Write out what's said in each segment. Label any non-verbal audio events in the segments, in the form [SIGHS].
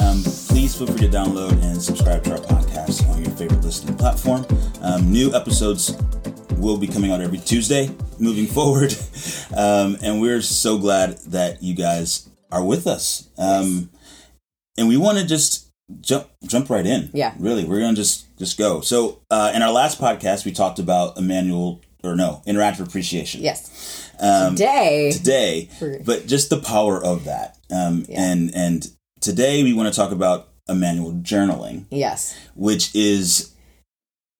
Um, please feel free to download and subscribe to our podcast on your favorite listening platform. Um, new episodes will be coming out every Tuesday moving [LAUGHS] forward. Um, and we're so glad that you guys are with us. Um, and we want to just jump jump right in. Yeah. Really, we're gonna just just go. So uh, in our last podcast, we talked about Immanuel or no interactive appreciation. Yes. Um, Today, today, but just the power of that. Um, Yeah. And and today we want to talk about Immanuel journaling, yes. which is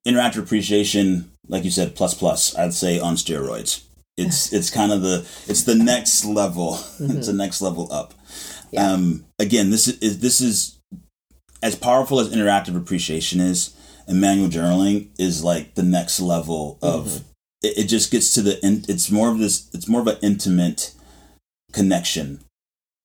interactive appreciation, like you said, plus plus. I'd say on steroids. It's [LAUGHS] it's kind of the it's the next level. it's the next level up. Mm-hmm. Yeah. Um, again, this is this is as powerful as interactive appreciation is. Immanuel journaling is like the next level of. Mm-hmm. It, it just gets to the. in- It's more of this. It's more of an intimate connection.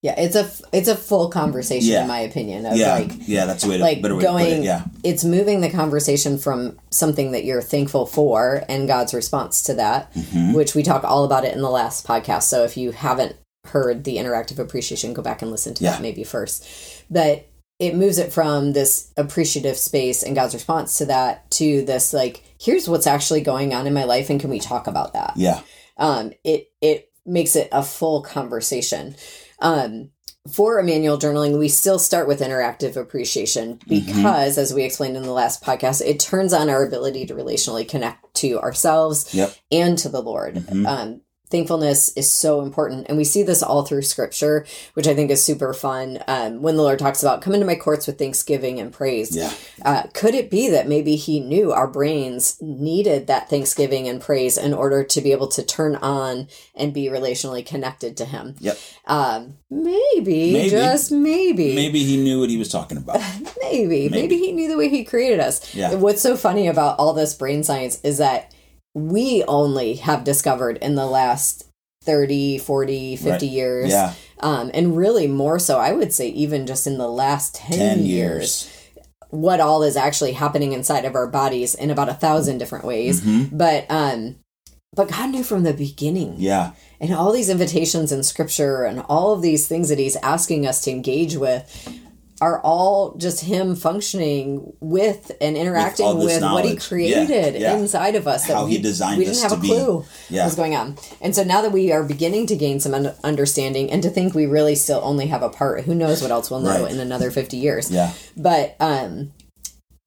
Yeah, it's a it's a full conversation Yeah. in my opinion of yeah, like yeah, that's a way to like better way to put going it. Yeah, it's moving the conversation from something that you're thankful for and God's response to that, Mm-hmm. which we talk all about it in the last podcast. So if you haven't heard the interactive appreciation, go back and listen to Yeah. that maybe first. But it moves it from this appreciative space and God's response to that to this like here's what's actually going on in my life and can we talk about that? yeah, um, it it makes it a full conversation. Um, for Immanuel journaling, we still start with interactive appreciation because, as we explained in the last podcast, it turns on our ability to relationally connect to ourselves Yep. and to the Lord. Mhm. Um, thankfulness is so important, and we see this all through Scripture, which I think is super fun. Um, when the Lord talks about come into my courts with thanksgiving and praise, yeah, uh, could it be that maybe he knew our brains needed that thanksgiving and praise in order to be able to turn on and be relationally connected to him? Yep. Um, maybe, Maybe. just maybe, Maybe he knew what he was talking about. [LAUGHS] maybe, maybe he knew the way he created us. Yeah. What's so funny about all this brain science is that we only have discovered in the last 30, 40, 50 Right. years. Yeah, Um, and really more so, I would say, even just in the last 10, ten years years. what all is actually happening inside of our bodies in about a thousand different ways. Mhm. But um but God knew from the beginning. Yeah, And all these invitations in scripture and all of these things that he's asking us to engage with are all just him functioning with and interacting all with, what he created Yeah, yeah. inside of us that How we, he designed us. we didn't have a be. clue Yeah. what's going on. And so now that we are beginning to gain some un- understanding and to think we really still only have a part, who knows what else we'll know Right. in another 50 years yeah, but um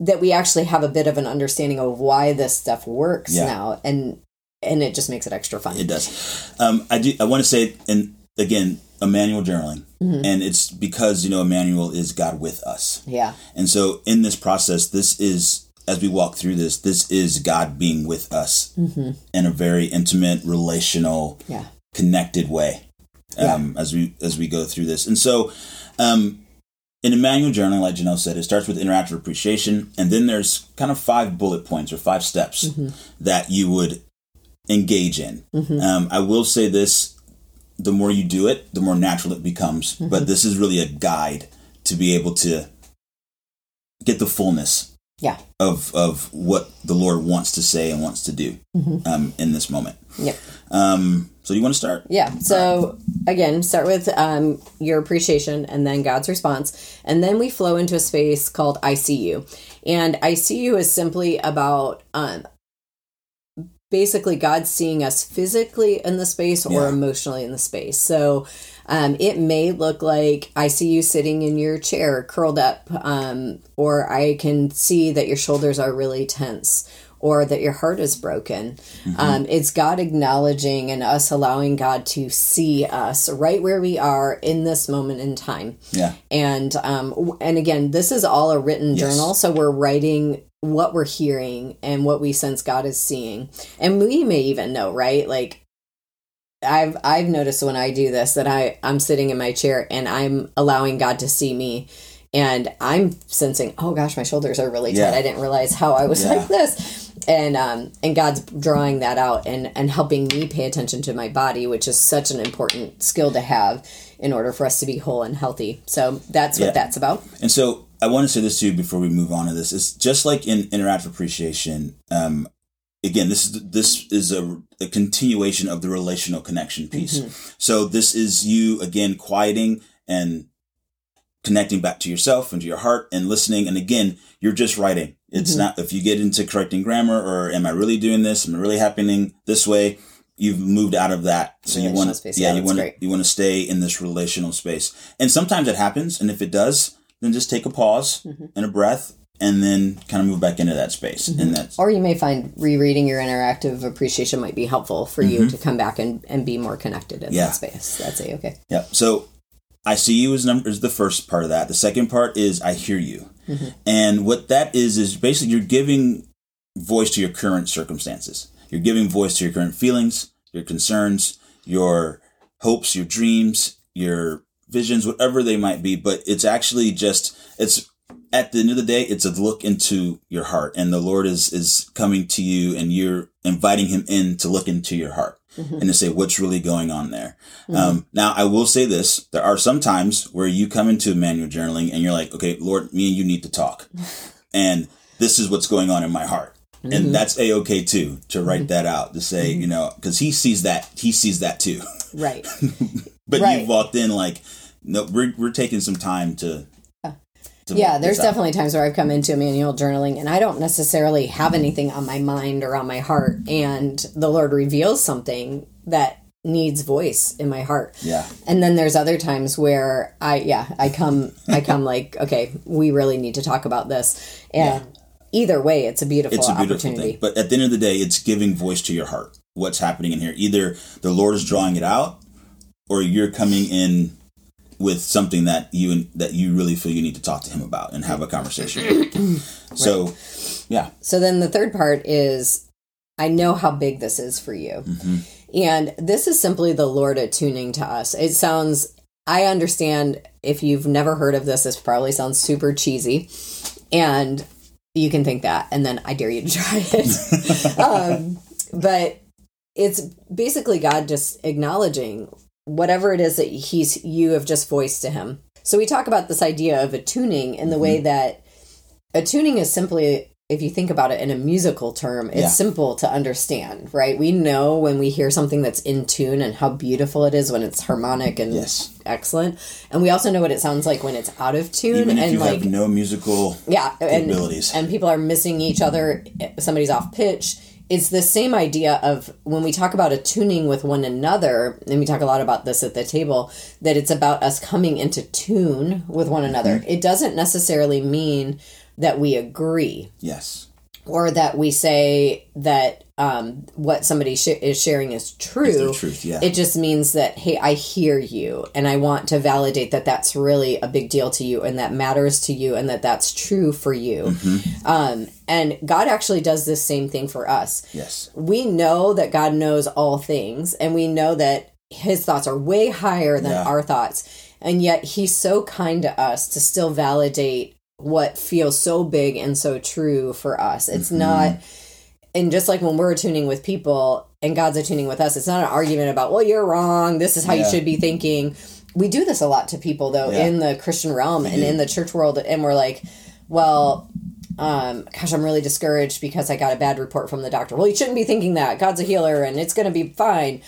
that we actually have a bit of an understanding of why this stuff works now and and it just makes it extra fun it does. Um, I do. I want to say, and again, Immanuel journaling, Mm-hmm. and it's because you know Immanuel is God with us. yeah And so in this process, this is as we walk through this, this is God being with us in a very intimate, relational, yeah connected way. Um, as we as we go through this. And so um in Immanuel journaling, like Janelle said, it starts with interactive appreciation, and then there's kind of five bullet points or five steps that you would engage in. Um, I will say this the more you do it, the more natural it becomes. But this is really a guide to be able to get the fullness yeah. of of what the Lord wants to say and wants to do um, in this moment. yep. Um, so you want to start? yeah. So again start with um your appreciation and then god's response. And then we flow into a space called icu and icu is simply about um basically God seeing us physically in the space or Yeah. emotionally in the space. So um, it may look like I see you sitting in your chair curled up, um, or I can see that your shoulders are really tense. Or that your heart is broken. Um, it's God acknowledging and us allowing God to see us right where we are in this moment in time Yeah. and um and again this is all a written Yes. journal so we're writing what we're hearing and what we sense god is seeing and we may even know right like i've i've noticed when i do this that i i'm sitting in my chair and i'm allowing god to see me and I'm sensing, oh gosh, my shoulders are really tight. Yeah. I didn't realize how I was Yeah. like this. And um and God's drawing that out and and helping me pay attention to my body, which is such an important skill to have in order for us to be whole and healthy. So that's what Yeah. that's about. And so I want to say this too before we move on to this. It's just like in interactive appreciation. Um, again, this is this is a, a continuation of the relational connection piece. So this is you again quieting and connecting back to yourself and to your heart and listening. And again, you're just writing. It's not if you get into correcting grammar or am I really doing this? Am I really happening this way? You've moved out of that. So you want to, yeah, Yeah, you want to, you want to stay in this relational space. And sometimes it happens. And if it does, then just take a pause Mm-hmm. and a breath and then kind of move back into that space. And that's, Or you may find rereading your interactive appreciation might be helpful for you to come back and, and be more connected in Mm-hmm. Yeah. that space. That's a okay. yeah. So I see you as number is the first part of that. The second part is I hear you. And what that is is basically you're giving voice to your current circumstances. You're giving voice to your current feelings, your concerns, your hopes, your dreams, your visions, whatever they might be. But it's actually just it's at the end of the day, it's a look into your heart, and the Lord is is coming to you, and you're inviting Him in to look into your heart mm-hmm. and to say what's really going on there. Mm-hmm. Um, now, I will say this: there are some times where you come into manual journaling, and you're like, "Okay, Lord, me and you need to talk," [LAUGHS] and this is what's going on in my heart. And mm-hmm. that's a okay too to write that out to say you know because he sees that he sees that too, Right. [LAUGHS] but Right. you've walked in like no we're we're taking some time to. Yeah, there's definitely times where I've come into manual journaling and I don't necessarily have mm-hmm. anything on my mind or on my heart, and the Lord reveals something that needs voice in my heart. Yeah. And then there's other times where I yeah, I come I come [LAUGHS] like, okay, we really need to talk about this. And either way, it's a beautiful it's a beautiful opportunity. thing. But at the end of the day, it's giving voice to your heart. What's happening in here? Either the Lord is drawing it out, or you're coming in with something that you that you really feel you need to talk to Him about and have a conversation. [CLEARS THROAT] So, yeah, So then the third part is I know how big this is for you. Mm-hmm. And this is simply the Lord attuning to us. It sounds, I understand if you've never heard of this, this probably sounds super cheesy. And you can think that. And then I dare you to [LAUGHS] try it. [LAUGHS] um, but it's basically God just acknowledging whatever it is that he's you have just voiced to him. So we talk about this idea of attuning in the way mm-hmm. that attuning is simply if you think about it in a musical term, it's Yeah. simple to understand, right? We know when we hear something that's in tune and how beautiful it is when it's harmonic and Yes. excellent. And we also know what it sounds like when it's out of tune even if and you like have no musical, yeah and, and people are missing each other somebody's off pitch it's the same idea of when we talk about attuning with one another and we talk a lot about this at the table that it's about us coming into tune with one another Mm-hmm. it doesn't necessarily mean that we agree yes, or that we say that um, what somebody sh- is sharing is true. truth, yeah. It just means that, hey, I hear you and I want to validate that that's really a big deal to you and that matters to you and that that's true for you. Mm-hmm. Um, and God actually does this same thing for us. yes, We know that God knows all things and we know that his thoughts are way higher than Yeah. our thoughts. And yet he's so kind to us to still validate what feels so big and so true for us. It's Mm-hmm. not and just like when we're attuning with people and God's attuning with us, it's not an argument about, well, you're wrong, this is how you should be mm-hmm. thinking. We do this a lot to people though Yeah. in the Christian realm and mm-hmm. in the church world and we're like, well, um, gosh, I'm really discouraged because I got a bad report from the doctor. Well, you shouldn't be thinking that. God's a healer and it's going to be fine.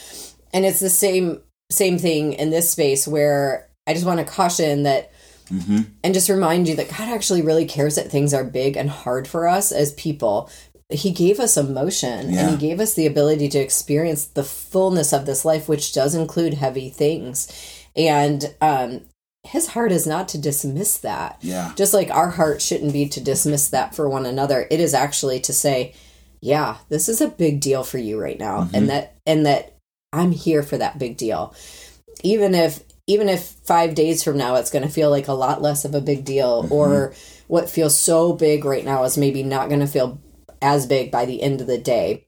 And it's the same same thing in this space where I just want to caution that mm-hmm. and just remind you that God actually really cares that things are big and hard for us as people. He gave us emotion Yeah. and he gave us the ability to experience the fullness of this life, which does include heavy things. And um, his heart is not to dismiss that. yeah, Just like our heart shouldn't be to dismiss that for one another. It is actually to say, yeah, this is a big deal for you right now. And that and that I'm here for that big deal. Even if even if 5 days from now it's going to feel like a lot less of a big deal or what feels so big right now is maybe not going to feel as big by the end of the day.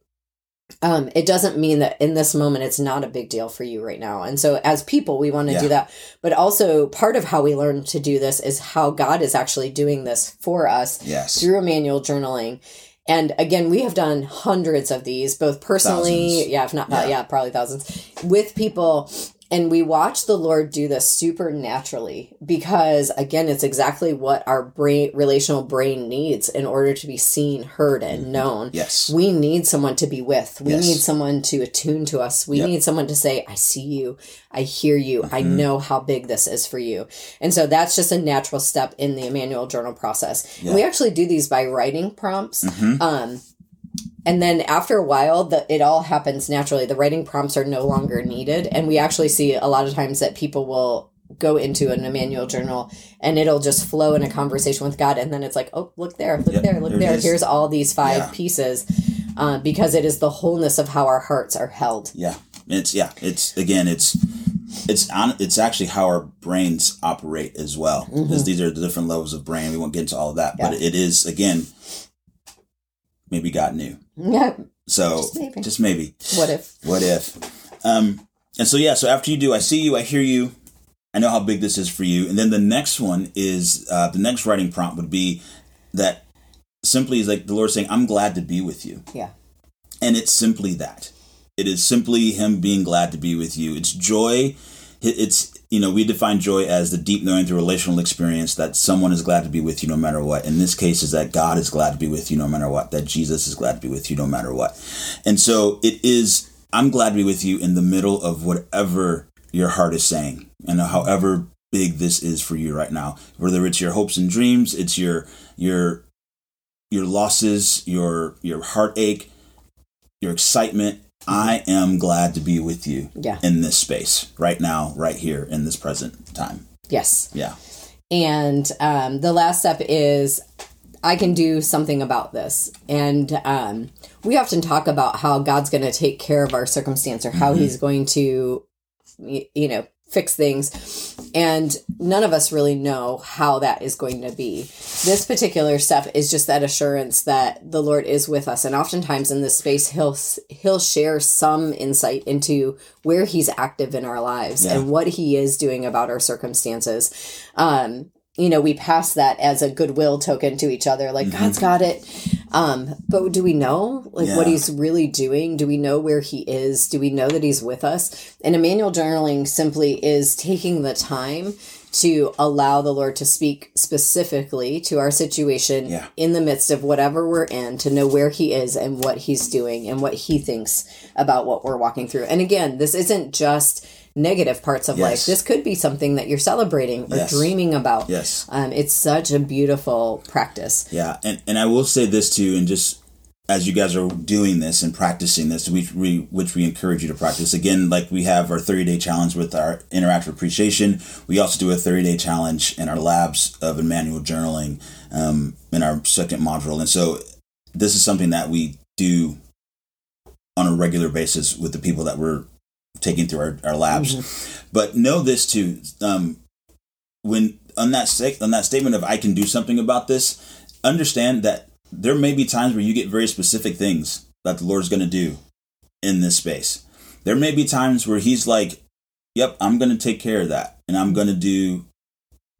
um, it doesn't mean that in this moment it's not a big deal for you right now. And so, as people, we want to Yeah. do that. But also, part of how we learn to do this is how God is actually doing this for us Yes. through a manual journaling. And again, we have done hundreds of these, both personally, Thousands. yeah, if not, Yeah. yeah. probably thousands, with people. And we watch the Lord do this supernaturally because, again, it's exactly what our brain, relational brain needs in order to be seen, heard, and known. Yes. We need someone to be with. We Yes. need someone to attune to us. We Yep. need someone to say, I see you. I hear you. I Mm-hmm. know how big this is for you. And so that's just a natural step in the Immanuel journal process. Mm-hmm. We actually do these by writing prompts. Um, and then after a while, the, it all happens naturally. The writing prompts are no longer needed. And we actually see a lot of times that people will go into an Immanuel journal and it'll just flow in a conversation with God. And then it's like, oh, look there, look Yep, there, look there there. Here's all these five Yeah. pieces uh, because it is the wholeness of how our hearts are held. Yeah. It's yeah. It's again. It's it's on. It's actually how our brains operate as well. Because these are the different levels of brain. We won't get into all of that, but Mm-hmm. It is again. Maybe God knew. Yeah. So Just maybe. just maybe. What if? What if? Um, and so yeah, so after you do, I see you, I hear you, I know how big this is for you, and then the next one is uh, the next writing prompt would be that simply is like the Lord saying, "I'm glad to be with you," Yeah. and it's simply that. It is simply Him being glad to be with you. It's joy. It- It's you know we define joy as the deep knowing through relational experience that someone is glad to be with you no matter what. In this case, is that God is glad to be with you no matter what. That Jesus is glad to be with you no matter what. And so it is. I'm glad to be with you in the middle of whatever your heart is saying, and however big this is for you right now. Whether it's your hopes and dreams, it's your your your losses, your your heartache, your excitement. I am glad to be with you Yeah. in this space right now, right here in this present time. Yes. Yeah. And um, the last step is I can do something about this. And um, we often talk about how God's going to take care of our circumstance or how He's going to, you know, fix things. And none of us really know how that is going to be. This particular step is just that assurance that the Lord is with us. And oftentimes in this space, He'll He'll share some insight into where He's active in our lives Yeah. and what He is doing about our circumstances. Um, you know, we pass that as a goodwill token to each other, like God's got it. Um, but do we know like what he's really doing? Do we know where he is? Do we know that he's with us? And Immanuel journaling simply is taking the time to allow the Lord to speak specifically to our situation Yeah. in the midst of whatever we're in, to know where he is and what he's doing and what he thinks about what we're walking through. And again, this isn't just negative parts of life. This could be something that you're celebrating or Yes. dreaming about. Yes. Um, it's such a beautiful practice. Yeah, and and I will say this too, and just as you guys are doing this and practicing this, which we which we encourage you to practice. Again, like we have our thirty day challenge with our interactive appreciation. We also do a thirty day challenge in our labs of manual journaling um, in our second module, and so this is something that we do on a regular basis with the people that we're taking through our, our labs. But know this too. Um, when on that sta- on that statement of I can do something about this, understand that there may be times where you get very specific things that the Lord's going to do in this space. There may be times where He's like, "Yep, I'm going to take care of that, and I'm going to do,"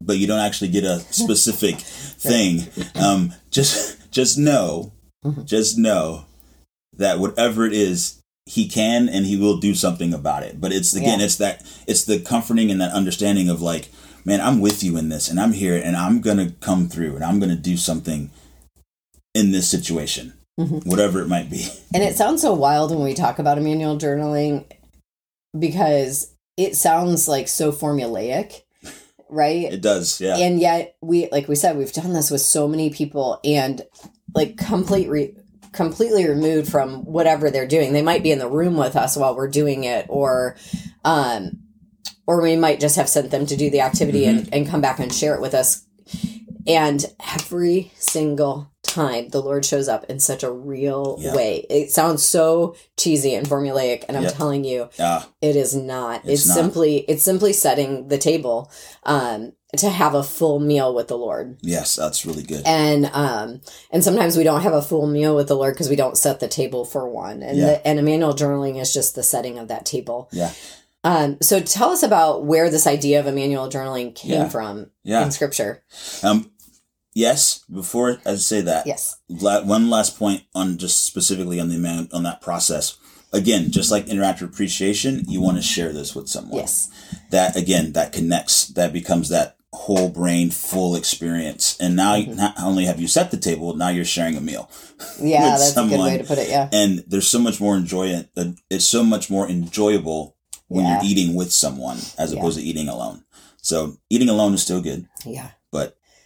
but you don't actually get a [LAUGHS] specific thing. Um, just just know, just know that whatever it is, He can and He will do something about it. But it's again, Yeah. it's that it's the comforting and that understanding of like man, I'm with you in this and I'm here and I'm going to come through and I'm going to do something in this situation, mm-hmm. whatever it might be. And it sounds so wild when we talk about Immanuel journaling because it sounds like so formulaic, right? It does, yeah. And yet we like we said we've done this with so many people and like complete re- completely removed from whatever they're doing. They might be in the room with us while we're doing it or um or we might just have sent them to do the activity and, and come back and share it with us. And every single time the Lord shows up in such a real Yeah. way. It sounds so cheesy and formulaic, and I'm Yep. telling you, Yeah. it is not. It's It's, not. simply it's simply setting the table um, to have a full meal with the Lord. Yes, that's really good. And um and sometimes we don't have a full meal with the Lord because we don't set the table for one. And Yeah. the, and Immanuel journaling is just the setting of that table. Yeah. Um so tell us about where this idea of Immanuel journaling came Yeah. from Yeah. in scripture. Um, yes. Before I say that, Yes. la- one last point on just specifically on the man on that process. Again, just like interactive appreciation, you want to share this with someone. Yes. That again, that connects. That becomes that whole brain full experience. And now, Mm-hmm. not only have you set the table, now you're sharing a meal. Yeah, [LAUGHS] that's a good way to put it. Yeah. And there's so much more enjoyment. uh, It's so much more enjoyable when Yeah. you're eating with someone as Yeah. opposed to eating alone. So eating alone is still good Yeah.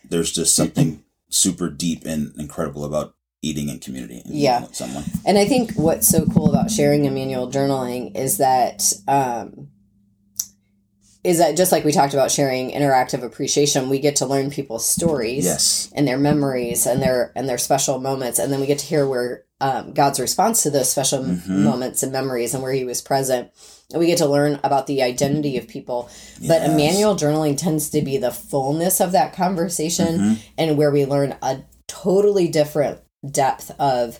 There's just something super deep and incredible about eating in community and Yeah. with someone And I think what's so cool about sharing a manual journaling is that um, is that just like we talked about sharing interactive appreciation, we get to learn people's stories yes and their memories and their and their special moments, and then we get to hear where um, God's response to those special m- Mhm. moments and memories and where He was present. And we get to learn about the identity of people. But Yes. Immanuel journaling tends to be the fullness of that conversation Mhm. and where we learn a totally different depth of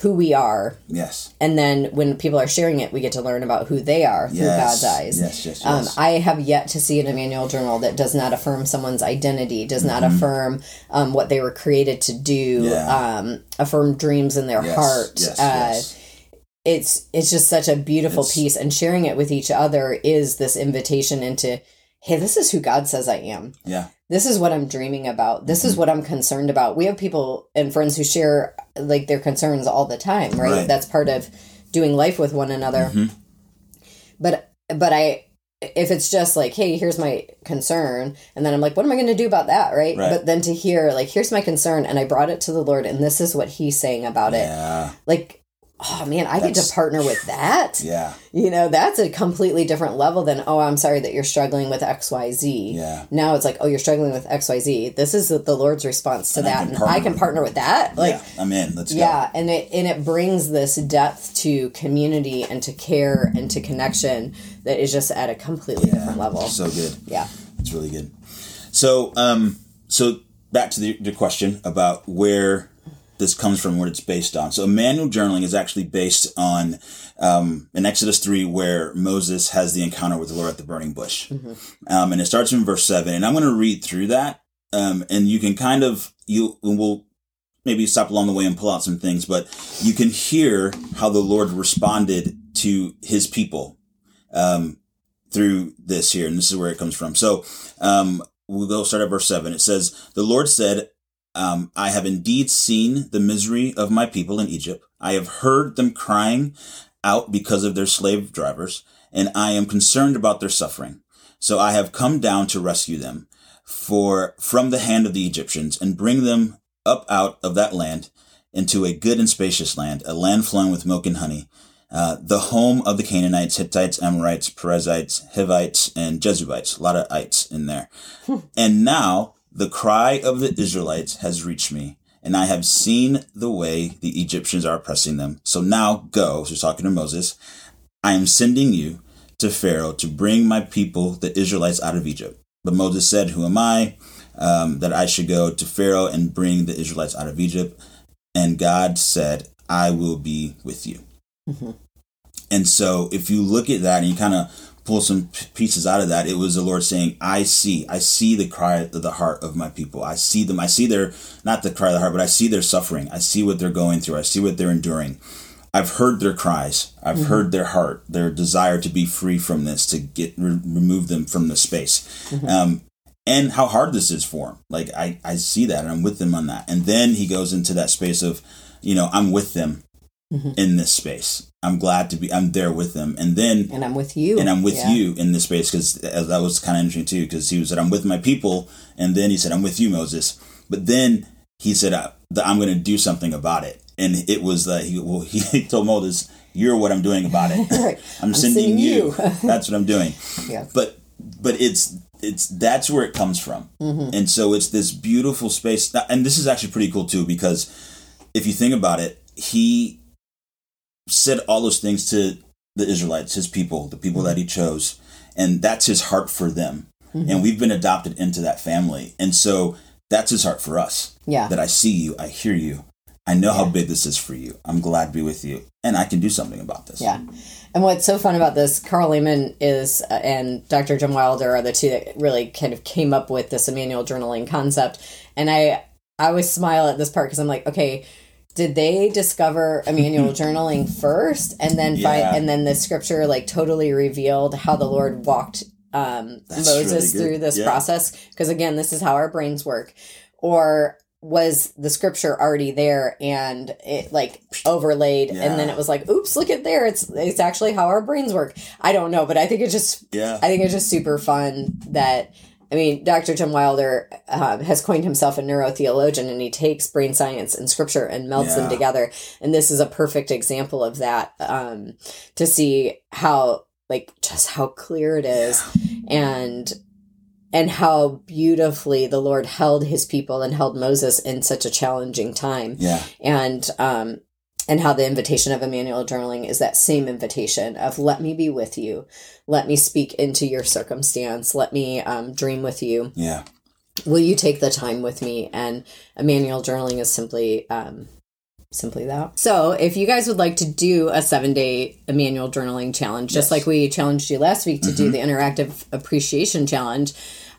who we are. Yes. And then when people are sharing it we get to learn about who they are through god's eyes. Yes yes yes. Um, i have yet to see an Immanuel journal that does not affirm someone's identity does not Mhm. affirm um, what they were created to do Yeah. um, affirm dreams in their yes, heart. yes, uh, yes. it's it's just such a beautiful It's- piece and sharing it with each other is this invitation into hey this is who god says i am. Yeah this is what I'm dreaming about. This Mm-hmm. is what I'm concerned about. We have people and friends who share like their concerns all the time, right? Right. That's part of doing life with one another. Mhm. But but I if it's just like, hey, here's my concern, and then I'm like, what am I going to do about that, right? Right. But then to hear like, here's my concern, and I brought it to the Lord, and this is what He's saying about it. Like, oh man, I get to partner with [SIGHS] that. yeah You know, that's a completely different level than, oh, I'm sorry that you're struggling with XYZ. yeah Now it's like, oh, you're struggling with XYZ. This is the, Lord's response to And that. can and I can partner with that. Like, yeah i'm in let's go. yeah, and it and it brings this depth to community and to care and to connection that is just at a completely go different level. so good yeah. it's really good so um so back to the, the question about where this comes from, what it's based on. So Immanuel journaling is actually based on um, in Exodus 3, where Moses has the encounter with the Lord at the burning bush. Um, and it starts in verse 7. And I'm going to read through that. Um, and you can kind of, you will maybe stop along the way and pull out some things, but you can hear how the Lord responded to his people um, through this here. And this is where it comes from. So um, we'll go start at verse 7. It says, The Lord said, um, I have indeed seen the misery of my people in Egypt. I have heard them crying out because of their slave drivers, and I am concerned about their suffering. So I have come down to rescue them for from the hand of the Egyptians and bring them up out of that land into a good and spacious land, a land flowing with milk and honey, uh, the home of the Canaanites, Hittites, Amorites, Perizzites, Hivites, and Jebusites. A lot of ites in there. and now the cry of the Israelites has reached me, and I have seen the way the Egyptians are oppressing them. So now go. So he's talking to Moses. I am sending you to Pharaoh to bring my people, the Israelites, out of Egypt. But Moses said, Who am I um, that I should go to Pharaoh and bring the Israelites out of Egypt? And God said, I will be with you. And so if you look at that and you kind of pull some pieces out of that, it was the Lord saying, I see, I see the cry of the heart of my people. I see them. I see their, not the cry of the heart, but I see their suffering. I see what they're going through. I see what they're enduring. I've heard their cries. I've heard their heart, their desire to be free from this, to get re- remove them from the space, um, and how hard this is for them. Like I, I see that, and I'm with them on that. And then he goes into that space of, you know, I'm with them in this space. I'm glad to be. I'm there with them, and then And I'm with you. and I'm with Yeah. you in this space because that was kind of interesting too. Because he was said, "I'm with my people," and then he said, "I'm with you, Moses." But then he said, uh, "I'm going to do something about it," and it was that he well, [LAUGHS] he told Moses, "You're what I'm doing about it. [LAUGHS] Right. I'm, sending, sending you. you." [LAUGHS] That's what I'm doing." Yeah. But but it's it's that's where it comes from, Mm-hmm. and so it's this beautiful space. And this is actually pretty cool too because if you think about it, he said all those things to the Israelites, his people, the people that he chose, and that's his heart for them. Mm-hmm. And we've been adopted into that family, and so that's his heart for us. Yeah. That I see you, I hear you, I know how big this is for you. I'm glad to be with you, and I can do something about this. Yeah. And what's so fun about this, Karl Lehman is, uh, and Dr. Jim Wilder are the two that really kind of came up with this Immanuel journaling concept. And I, I always smile at this part because I'm like, okay, did they discover Immanuel [LAUGHS] journaling first, and then Yeah. and then the scripture like totally revealed how the Lord walked um, Moses really through this Yeah. process? Because again, this is how our brains work. Or was the scripture already there and it like overlaid and then it was like oops look at there it's it's actually how our brains work i don't know but i think it's just Yeah. i think it's just super fun that i mean dr Jim Wilder um, has coined himself a neurotheologian and he takes brain science and scripture and melts them together. And this is a perfect example of that um, to see how like just how clear it is and and how beautifully the lord held his people and held moses in such a challenging time. Yeah. and um and how the invitation of Immanuel journaling is that same invitation of let me be with you, let me speak into your circumstance, let me um, dream with you. Yeah. Will you take the time with me? And Immanuel journaling is simply um, simply that. So, if you guys would like to do a seven day Immanuel journaling challenge, just Yes. like we challenged you last week to do the interactive appreciation challenge,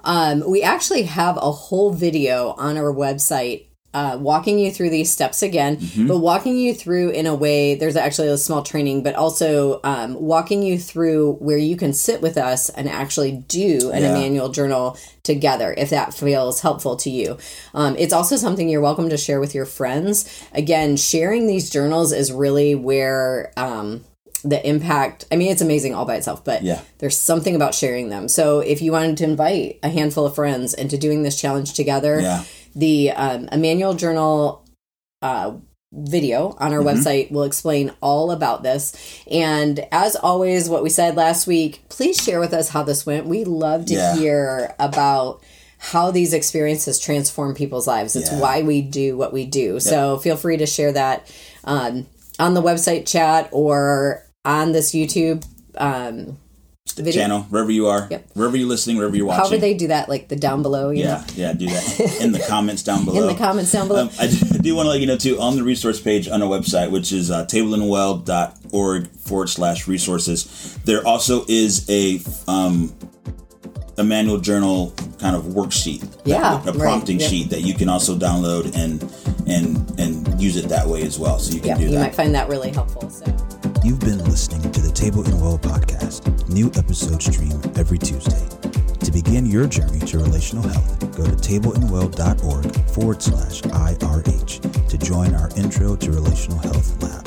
um, we actually have a whole video on our website. Uh, walking you through these steps again, but walking you through in a way, there's actually a small training, but also um, walking you through where you can sit with us and actually do an Yeah. Immanuel journal together if that feels helpful to you. Um, it's also something you're welcome to share with your friends. Again, sharing these journals is really where um, the impact. I mean, it's amazing all by itself, but Yeah. there's something about sharing them. So if you wanted to invite a handful of friends into doing this challenge together, Yeah. The um, Immanuel Journal uh, video on our Mm-hmm. website will explain all about this. And as always, what we said last week, please share with us how this went. We love to Yeah. hear about how these experiences transform people's lives. It's Yeah. why we do what we do. So feel free to share that um, on the website chat or on this YouTube. Um, video. Channel, wherever you are, Yep. wherever you're listening, wherever you're watching. How would they do that? Like the down below, you Yeah, yeah, do that in the comments down below. [LAUGHS] in the comments down below. Um, I do, do want to let you know too on the resource page on our website, which is uh, tableandwell.org forward slash resources. There also is a um, a manual journal kind of worksheet, that- Yeah, a right, prompting yeah. sheet that you can also download and and and use it that way as well. So you can yeah, do you that. might find that really helpful. So. You've been listening to the Table and Well podcast. New episodes stream every Tuesday. To begin your journey to relational health, go to tableandwell.org forward slash IRH to join our Intro to Relational Health Lab.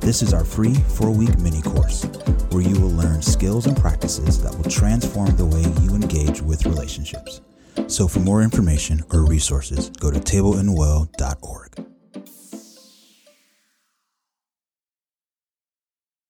This is our free four week mini course where you will learn skills and practices that will transform the way you engage with relationships. So, for more information or resources, go to tableandwell.org.